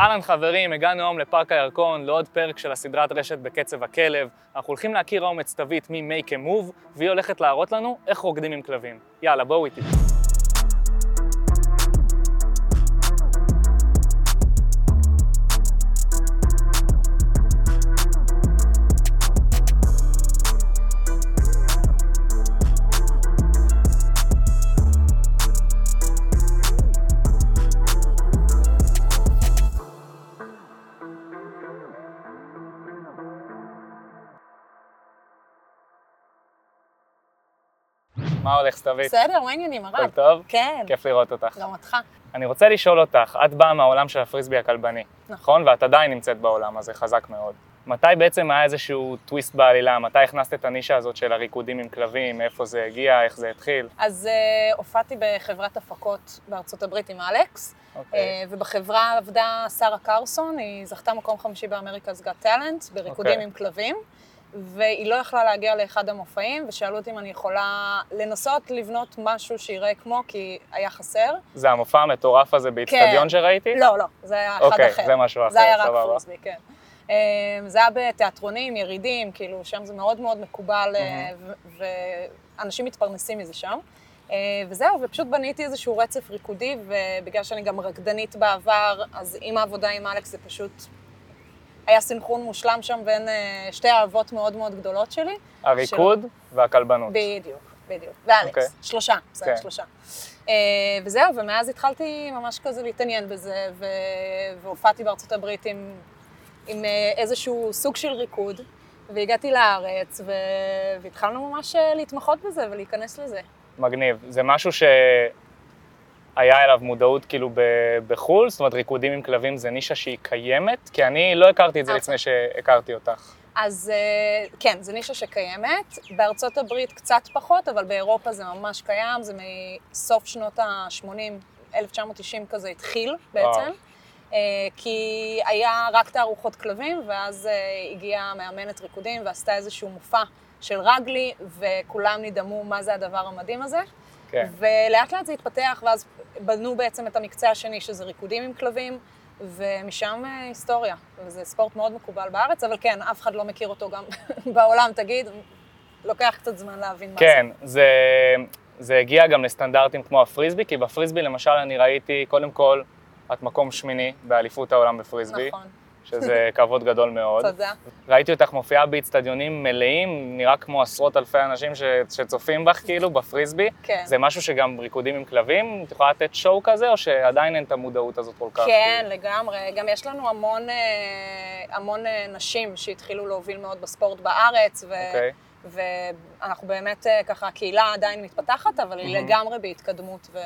אהלן חברים, הגענו היום לפארק הירקון לעוד פרק של הסדרת רשת בקצב הכלב. אנחנו הולכים להכיר היום את סתווית מ-Make a Move, והיא הולכת להראות לנו איך רוקדים עם כלבים. יאללה, בואו איתי. מה הולך, סתווית? בסדר, מה העניינים, הרב? הכל טוב? כן, כיף לראות אותך. גם אותך. אני רוצה לשאול אותך, את באה מהעולם של הפריסבי הכלבני, נכון? ואת עדיין נמצאת בעולם הזה, חזק מאוד. מתי בעצם היה איזשהו טוויסט בעלילה? מתי הכנסת את הנישה הזאת של הריקודים עם כלבים? מאיפה זה הגיע? איך זה התחיל? אז uh, הופעתי בחברת הפקות בארצות הברית עם אלכס, אוקיי. uh, ובחברה עבדה שרה קרסון, היא זכתה מקום חמישי באמריקא's Got Talent, בריקודים אוקיי. עם כלבים, והיא לא יכלה להגיע לאחד המופעים, ושאלו אותי אם אני יכולה לנסות לבנות משהו שיראה כמו, כי היה חסר. זה המופע המטורף הזה באיצטדיון שראיתי? לא, לא, זה היה אחד אוקיי, אחר. זה משהו אחר, זה היה רק סבבה. פריסבי, כן. אמ, זה היה בתיאטרונים, ירידים, כאילו, שם זה מאוד מאוד מקובל, ו- ואנשים מתפרנסים מזה שם. אה, וזהו, ופשוט בניתי איזשהו רצף ריקודי, ובגלל שאני גם רקדנית בעבר, אז עם העבודה עם אלכס זה פשוט... היה סנכרון מושלם שם בין אה, שתי אהבות מאוד מאוד גדולות שלי. הריקוד והכלבנות. בדיוק, בדיוק. ואלכס, אוקיי. שלושה, בסדר, כן. שלושה. אה, וזהו, ומאז התחלתי ממש כזה להתעניין בזה, ו... והופעתי בארצות הברית עם, עם אה, איזשהו סוג של ריקוד, והגעתי לארץ, ו... והתחלנו ממש להתמחות בזה ולהיכנס לזה. מגניב. זה משהו שהיה אליו מודעות כאילו ב- בחו"ל? זאת אומרת, ריקודים עם כלבים זה נישה שהיא קיימת? כי אני לא הכרתי את זה. לפני שהכרתי אותך. אז אה, כן, זו נישה שקיימת. בארצות הברית קצת פחות, אבל באירופה זה ממש קיים, זה מסוף שנות ה-80, 1990 כזה התחיל בעצם. וואו. אה, כי היה רק תערוכות כלבים, ואז אה, הגיעה מאמנת ריקודים ועשתה איזשהו מופע של רגלי, וכולם נדהמו מה זה הדבר המדהים הזה. כן. ולאט לאט זה התפתח, ואז בנו בעצם את המקצה השני, שזה ריקודים עם כלבים, ומשם אה, היסטוריה. וזה ספורט מאוד מקובל בארץ, אבל כן, אף אחד לא מכיר אותו גם בעולם, תגיד, לוקח קצת זמן להבין מה כן, זה, זה הגיע גם לסטנדרטים כמו הפריסבי, כי בפריסבי למשל אני ראיתי, קודם כל, את מקום שמיני באליפות העולם זה. בפריסבי, נכון, שזה כבוד גדול מאוד. תודה. ראיתי אותך מופיעה באיצטדיונים מלאים, נראה כמו עשרות אלפי אנשים ש, שצופים בך כאילו בפריסבי. כן. זה משהו שגם ריקודים עם כלבים, את יכולה לתת שואו כזה, או שעדיין אין את המודעות הזאת כל כך? כן, כאילו? לגמרי. גם יש לנו המון, אה, המון אה, נשים שהתחילו להוביל מאוד בספורט בארץ, ו... אוקיי. ואנחנו באמת אה, ככה, הקהילה עדיין מתפתחת, אבל היא מהמם. לגמרי בהתקדמות. ו...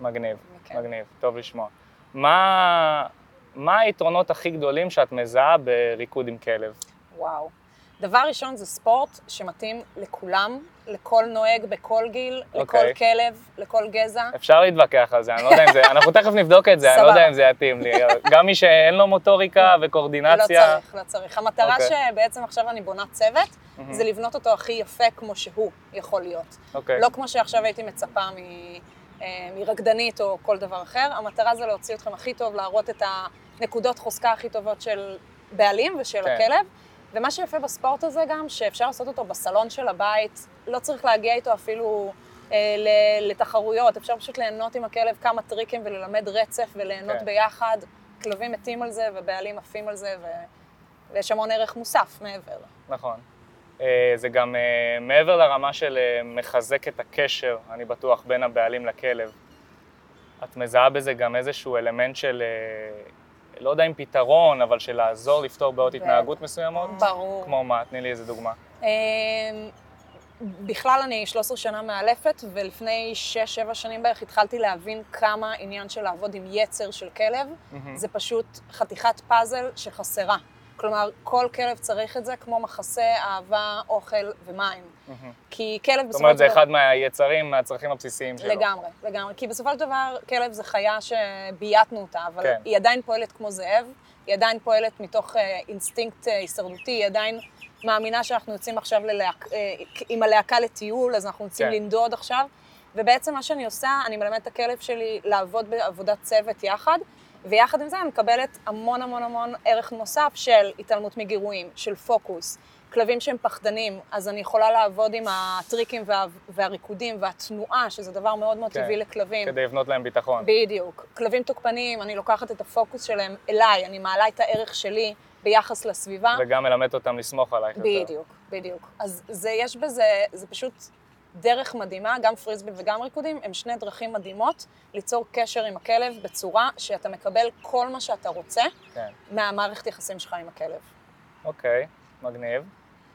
מגניב, כן. מגניב, טוב לשמוע. מה, מה היתרונות הכי גדולים שאת מזהה בריקוד עם כלב? וואו. דבר ראשון זה ספורט שמתאים לכולם, לכל נוהג, בכל גיל, לכל אוקיי. כלב, לכל גזע. אפשר להתווכח על זה, אני לא יודע אם זה, אנחנו תכף נבדוק את זה, אני לא יודע. אם זה יתאים לי. גם מי שאין לו מוטוריקה לא וקואורדינציה, צריך, לא צריך. המטרה אוקיי. שבעצם עכשיו אני בונה צוות, זה לבנות אותו הכי יפה כמו שהוא יכול להיות. אוקיי, לא כמו שעכשיו הייתי מצפה מ... אה, מרקדנית או כל דבר אחר, המטרה זה להוציא אתכם הכי טוב, להראות את הנקודות חוזקה הכי טובות של בעלים ושל כן. הכלב. ומה שיפה בספורט הזה גם, שאפשר לעשות אותו בסלון של הבית, לא צריך להגיע איתו אפילו אה, לתחרויות, אפשר פשוט ליהנות עם הכלב כמה טריקים וללמד רצף וליהנות כן. ביחד. כלבים מתים על זה ובעלים עפים על זה, ו... ויש המון ערך מוסף מעבר. נכון. אה, זה גם אה, מעבר לרמה של אה, מחזק את הקשר, אני בטוח, בין הבעלים לכלב. את מזהה בזה גם איזשהו אלמנט של, לא יודע אם פתרון, אבל של לעזור לפתור בעיות. התנהגות מסוימות? ברור. כמו מה? תני לי איזה דוגמה. אמ, בכלל אני 13 שנה מאלפת, ולפני 6-7 שנים בערך התחלתי להבין כמה עניין של לעבוד עם יצר של כלב. זה פשוט חתיכת פאזל שחסרה. כלומר, כל כלב צריך את זה כמו מחסה, אהבה, אוכל ומים. מהמם. כי כלב זאת בסופו אומרת, זה של דבר... אחד מהיצרים, מהצרכים הבסיסיים שלו. לגמרי, לגמרי. כי בסופו של דבר, כלב זה חיה שבייתנו אותה, אבל כן. היא עדיין פועלת כמו זאב, היא עדיין פועלת מתוך אה, אינסטינקט אה, הישרדותי, היא עדיין מאמינה שאנחנו יוצאים עכשיו ללהק... אה, עם הלהקה לטיול, אז אנחנו יוצאים כן. לנדוד עכשיו. ובעצם מה שאני עושה, אני מלמדת את הכלב שלי לעבוד בעבודת צוות יחד, ויחד עם זה אני מקבלת המון המון המון ערך נוסף של התעלמות מגירויים, של פוקוס. כלבים שהם פחדנים, אז אני יכולה לעבוד עם הטריקים וה, והריקודים והתנועה, שזה דבר מאוד מאוד כן, טבעי לכלבים. כדי לבנות להם ביטחון. בדיוק. כלבים תוקפניים, אני לוקחת את הפוקוס שלהם אליי, אני מעלה את הערך שלי ביחס לסביבה. וגם מלמד אותם לסמוך עלייך יותר. בדיוק, בדיוק. אז זה, יש בזה, זה פשוט דרך מדהימה, גם פריסבי וגם ריקודים, הם שני דרכים מדהימות ליצור קשר עם הכלב בצורה שאתה מקבל כל מה שאתה רוצה כן. מהמערכת יחסים שלך עם הכלב. אוקיי, מגניב.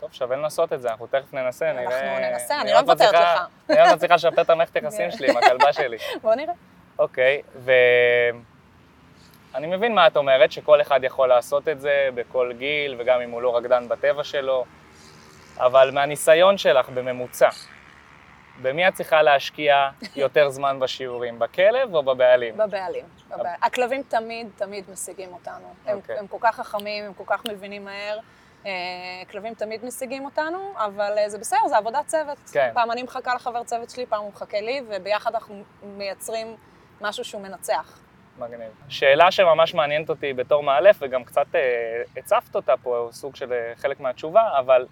טוב, שווה לנסות את זה, אנחנו תכף ננסה, אנחנו נראה... ננסה, אני לא מוותרת לך. אם את מצליחה לשפר את המערכת היחסים שלי עם הכלבה שלי. בוא נראה. אוקיי, ו... אני מבין מה את אומרת, שכל אחד יכול לעשות את זה בכל גיל, וגם אם הוא לא רקדן בטבע שלו, אבל מהניסיון שלך בממוצע, במי את צריכה להשקיע יותר זמן בשיעורים, בכלב או בבעלים? בבעלים. בבעלים. הכלבים תמיד תמיד משיגים אותנו. הם, אוקיי. הם כל כך חכמים, הם כל כך מבינים מהר. אה, כלבים תמיד משיגים אותנו, אבל אה, זה בסדר, זה עבודת צוות. כן. פעם אני מחכה לחבר צוות שלי, פעם הוא מחכה לי, וביחד אנחנו מייצרים משהו שהוא מנצח. מגניב. שאלה שממש מעניינת אותי בתור מאלף, וגם קצת אה, הצפת אותה פה, סוג של אה, חלק מהתשובה, אבל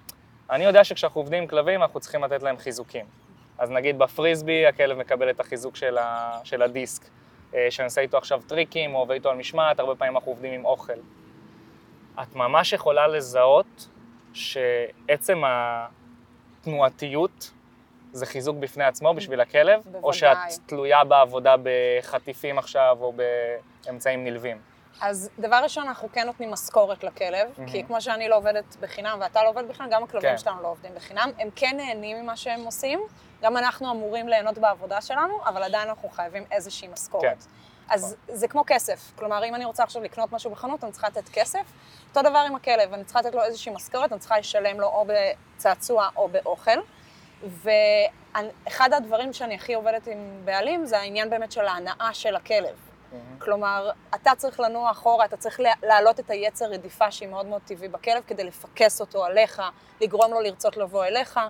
אני יודע שכשאנחנו עובדים עם כלבים, אנחנו צריכים לתת להם חיזוקים. אז נגיד בפריסבי, הכלב מקבל את החיזוק של, ה, של הדיסק. אה, שאני עושה איתו עכשיו טריקים, או עובד איתו על משמעת, הרבה פעמים אנחנו עובדים עם אוכל. את ממש יכולה לזהות שעצם התנועתיות זה חיזוק בפני עצמו בשביל הכלב, או בוודאי. שאת תלויה בעבודה בחטיפים עכשיו, או באמצעים נלווים? אז דבר ראשון, אנחנו כן נותנים משכורת לכלב, מהמם. כי כמו שאני לא עובדת בחינם ואתה לא עובד בחינם, גם הכלבים כן. שלנו לא עובדים בחינם. הם כן נהנים ממה שהם עושים, גם אנחנו אמורים ליהנות בעבודה שלנו, אבל עדיין אנחנו חייבים איזושהי משכורת. כן. אז זה כמו כסף. כלומר, אם אני רוצה עכשיו לקנות משהו בחנות, אני צריכה לתת כסף. אותו דבר עם הכלב, אני צריכה לתת לו איזושהי משכורת, אני צריכה לשלם לו או בצעצוע או באוכל. ואחד הדברים שאני הכי עובדת עם בעלים, זה העניין באמת של ההנאה של הכלב. כלומר, אתה צריך לנוע אחורה, אתה צריך לה- להעלות את היצר רדיפה שהיא מאוד מאוד טבעי בכלב, כדי לפקס אותו עליך, לגרום לו לרצות לבוא אליך,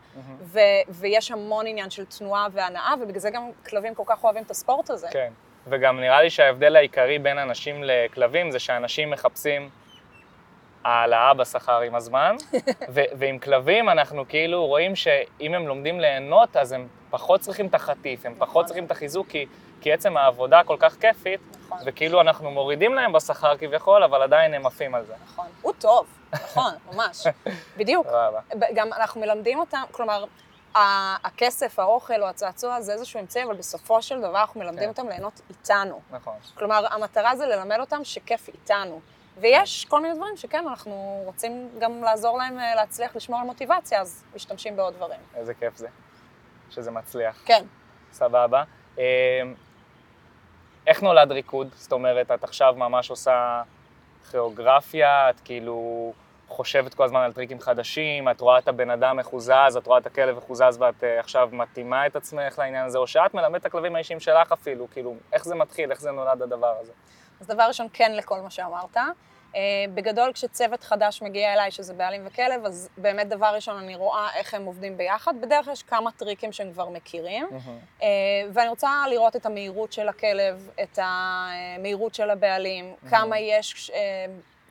ו- ויש המון עניין של תנועה והנאה, ובגלל זה גם כלבים כל כך אוהבים את הספורט הזה. כן, וגם נראה לי שההבדל העיקרי בין אנשים לכלבים זה שאנשים מחפשים העלאה בשכר עם הזמן, ו- ועם כלבים אנחנו כאילו רואים שאם הם לומדים ליהנות, אז הם פחות צריכים את החטיף, הם פחות נכון. צריכים את החיזוק, כי, כי עצם העבודה כל כך כיפית, נכון. וכאילו אנחנו מורידים להם בשכר כביכול, אבל עדיין הם עפים על זה. נכון. הוא טוב, נכון, ממש. בדיוק. גם אנחנו מלמדים אותם, כלומר, הכסף, האוכל או הצעצוע זה איזשהו אמצעי, אבל בסופו של דבר אנחנו מלמדים כן. אותם ליהנות איתנו. נכון. כלומר, המטרה זה ללמד אותם שכיף איתנו. ויש כל מיני דברים שכן, אנחנו רוצים גם לעזור להם אה, להצליח לשמור על מוטיבציה, אז משתמשים בעוד דברים. איזה כיף זה, שזה מצליח. כן. סבבה. איך נולד ריקוד? זאת אומרת, את עכשיו ממש עושה כיאוגרפיה, את כאילו חושבת כל הזמן על טריקים חדשים, את רואה את הבן אדם מחוזז, את רואה את הכלב מחוזז ואת אה, עכשיו מתאימה את עצמך לעניין הזה, או שאת מלמדת את הכלבים האישיים שלך אפילו, כאילו, איך זה מתחיל, איך זה נולד הדבר הזה? אז דבר ראשון, כן לכל מה שאמרת. Uh, בגדול, כשצוות חדש מגיע אליי, שזה בעלים וכלב, אז באמת דבר ראשון, אני רואה איך הם עובדים ביחד. בדרך כלל יש כמה טריקים שהם כבר מכירים. Uh, ואני רוצה לראות את המהירות של הכלב, את המהירות של הבעלים, כמה יש uh,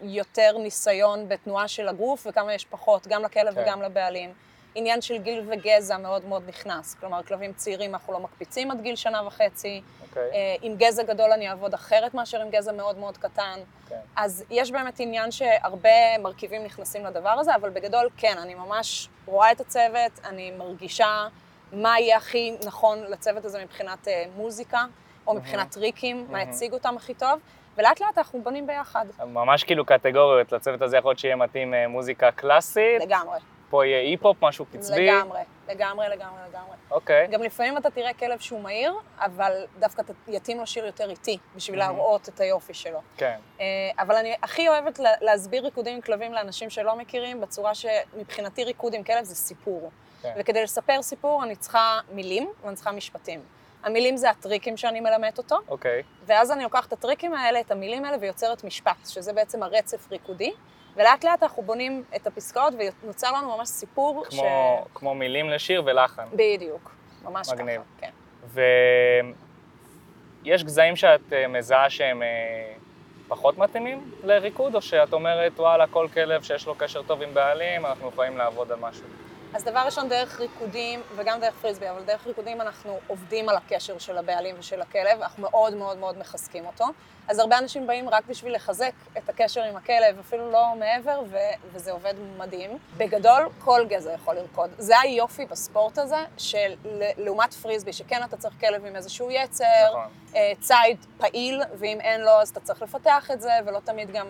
יותר ניסיון בתנועה של הגוף וכמה יש פחות, גם לכלב כן. וגם לבעלים. עניין של גיל וגזע מאוד מאוד נכנס. כלומר, כלבים צעירים אנחנו לא מקפיצים עד גיל שנה וחצי. אוקיי? אה, עם גזע גדול אני אעבוד אחרת מאשר עם גזע מאוד מאוד קטן. כן. אז יש באמת עניין שהרבה מרכיבים נכנסים לדבר הזה, אבל בגדול כן, אני ממש רואה את הצוות, אני מרגישה מה יהיה הכי נכון לצוות הזה מבחינת אה, מוזיקה, או מבחינת טריקים, מה יציג אותם הכי טוב, ולאט לאט אנחנו בונים ביחד. ממש כאילו קטגוריות, לצוות הזה יכול להיות שיהיה מתאים אה, מוזיקה קלאסית, לגמרי, פה יהיה אי-פופ, משהו קצבי. לגמרי, לגמרי, לגמרי, לגמרי. אוקיי. גם לפעמים אתה תראה כלב שהוא מהיר, אבל דווקא יתאים לו שיר יותר איטי, בשביל להראות את היופי שלו. כן. אה, אבל אני הכי אוהבת לה- להסביר ריקודים עם כלבים לאנשים שלא מכירים, בצורה שמבחינתי ריקוד עם כלב זה סיפור. כן. וכדי לספר סיפור אני צריכה מילים ואני צריכה משפטים. המילים זה הטריקים שאני מלמדת אותו, אוקיי. ואז אני לוקחת את הטריקים האלה, את המילים האלה, ויוצרת משפט, שזה בעצם הרצף ריקודי, ולאט לאט אנחנו בונים את הפסקאות ונוצר לנו ממש סיפור כמו, כמו מילים לשיר ולחן. בדיוק, ממש מגניב. ככה, כן. ויש גזעים שאת אה, מזהה שהם אה, פחות מתאימים לריקוד, או שאת אומרת, וואלה, כל כלב שיש לו קשר טוב עם בעלים, אנחנו יכולים לעבוד על משהו? אז דבר ראשון, דרך ריקודים, וגם דרך פריסבי, אבל דרך ריקודים אנחנו עובדים על הקשר של הבעלים ושל הכלב, אנחנו מאוד מאוד מאוד מחזקים אותו. אז הרבה אנשים באים רק בשביל לחזק את הקשר עם הכלב, אפילו לא מעבר, ו- וזה עובד מדהים. בגדול, כל גזע יכול לרקוד. זה היופי בספורט הזה, של לעומת פריסבי, שכן אתה צריך כלב עם איזשהו יצר, נכון. אה, ציד פעיל, ואם אין לו אז אתה צריך לפתח את זה, ולא תמיד גם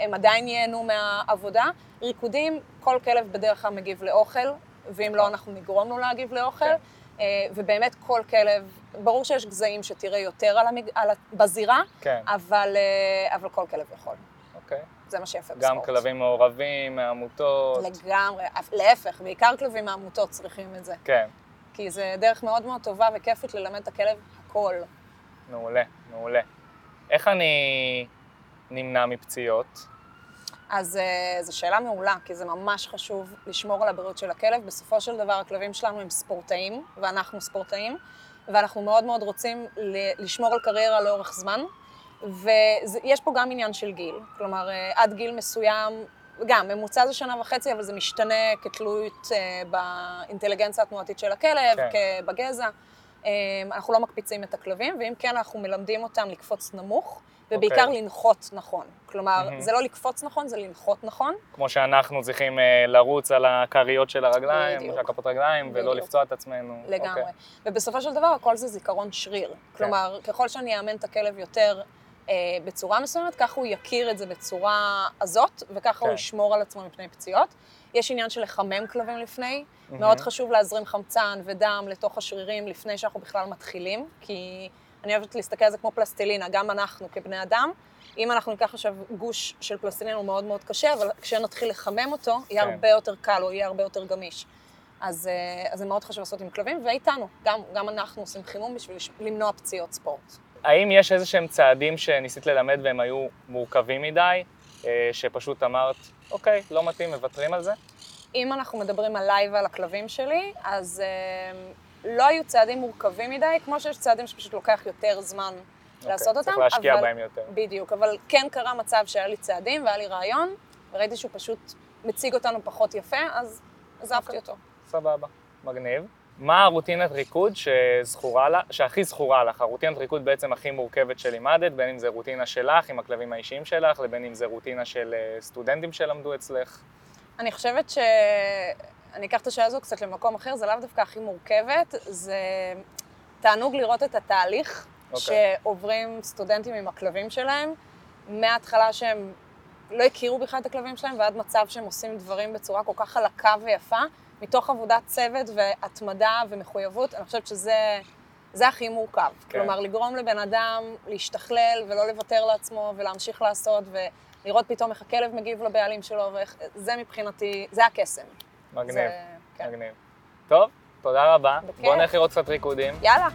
הם עדיין ייהנו מהעבודה. ריקודים, כל כלב בדרך כלל מגיב לאוכל, ואם לא, אנחנו נגרום לו להגיב לאוכל. כן. אה, ובאמת כל כלב, ברור שיש גזעים שתראה יותר על המג... על. בזירה, כן, אבל, אה, אבל כל כלב יכול. אוקיי. זה מה שיפה בספורט. גם כלבים מעורבים, מעמותות. לגמרי, להפך, בעיקר כלבים מהעמותות צריכים את זה. כן, כי זה דרך מאוד מאוד טובה וכיפית ללמד את הכלב הכל. מעולה, מעולה. איך אני נמנע מפציעות? אז uh, זו שאלה מעולה, כי זה ממש חשוב לשמור על הבריאות של הכלב. בסופו של דבר הכלבים שלנו הם ספורטאים, ואנחנו ספורטאים, ואנחנו מאוד מאוד רוצים לשמור על קריירה לאורך זמן, ויש פה גם עניין של גיל. כלומר, uh, עד גיל מסוים, גם, ממוצע זה שנה וחצי, אבל זה משתנה כתלויות uh, באינטליגנציה התנועתית של הכלב, כן. בגזע. אנחנו לא מקפיצים את הכלבים, ואם כן, אנחנו מלמדים אותם לקפוץ נמוך, ובעיקר אוקיי. לנחות נכון. כלומר, מהמם. זה לא לקפוץ נכון, זה לנחות נכון. כמו שאנחנו צריכים אה, לרוץ על הכריות של הרגליים, בדיוק. של הכפות רגליים, ולא בדיוק. לפצוע את עצמנו. לגמרי. אוקיי. ובסופו של דבר, הכל זה זיכרון שריר. כלומר, ככל שאני אאמן את הכלב יותר אה, בצורה מסוימת, כך הוא יכיר את זה בצורה הזאת, וככה כן. הוא ישמור על עצמו מפני פציעות. יש עניין של לחמם כלבים לפני. מהמם. מאוד חשוב להזרים חמצן ודם לתוך השרירים לפני שאנחנו בכלל מתחילים, כי אני אוהבת להסתכל על זה כמו פלסטלינה, גם אנחנו כבני אדם. אם אנחנו ניקח עכשיו גוש של פלסטלינה הוא מאוד מאוד קשה, אבל כשנתחיל לחמם אותו, יהיה כן. הרבה יותר קל, או יהיה הרבה יותר גמיש. אז, אה, אז זה מאוד חשוב לעשות עם כלבים, ואיתנו, גם, גם אנחנו עושים חימום בשביל למנוע פציעות ספורט. האם יש איזה שהם צעדים שניסית ללמד והם היו מורכבים מדי, אה, שפשוט אמרת, אוקיי, לא מתאים, מוותרים על זה? אם אנחנו מדברים עליי ועל הכלבים שלי, אז אה, לא היו צעדים מורכבים מדי, כמו שיש צעדים שפשוט לוקח יותר זמן לעשות אותם. אוקיי, צריך להשקיע אבל, בהם יותר. בדיוק, אבל כן קרה מצב שהיה לי צעדים והיה לי רעיון, וראיתי שהוא פשוט מציג אותנו פחות יפה, אז עזבתי אוקיי. אותו. סבבה, מגניב. מה הרוטינת ריקוד שזכורה לה, שהכי זכורה לך? הרוטינת ריקוד בעצם הכי מורכבת שלימדת, בין אם זה רוטינה שלך עם הכלבים האישיים שלך, לבין אם זה רוטינה של אה, סטודנטים שלמדו אצלך. אני חושבת ש... אני אקח את השאלה הזו קצת למקום אחר, זה לאו דווקא הכי מורכבת, זה תענוג לראות את התהליך אוקיי. שעוברים סטודנטים עם הכלבים שלהם, מההתחלה שהם לא הכירו בכלל את הכלבים שלהם, ועד מצב שהם עושים דברים בצורה כל כך חלקה ויפה, מתוך עבודת צוות והתמדה ומחויבות, אני חושבת שזה זה הכי מורכב. כן. כלומר, לגרום לבן אדם להשתכלל ולא לוותר לעצמו ולהמשיך לעשות, ולראות פתאום איך הכלב מגיב לבעלים שלו, ואיך... זה מבחינתי, זה הקסם. מגניב, זה, כן. מגניב. טוב, תודה רבה. בכיף. בואו נלך לראות קצת ריקודים. יאללה.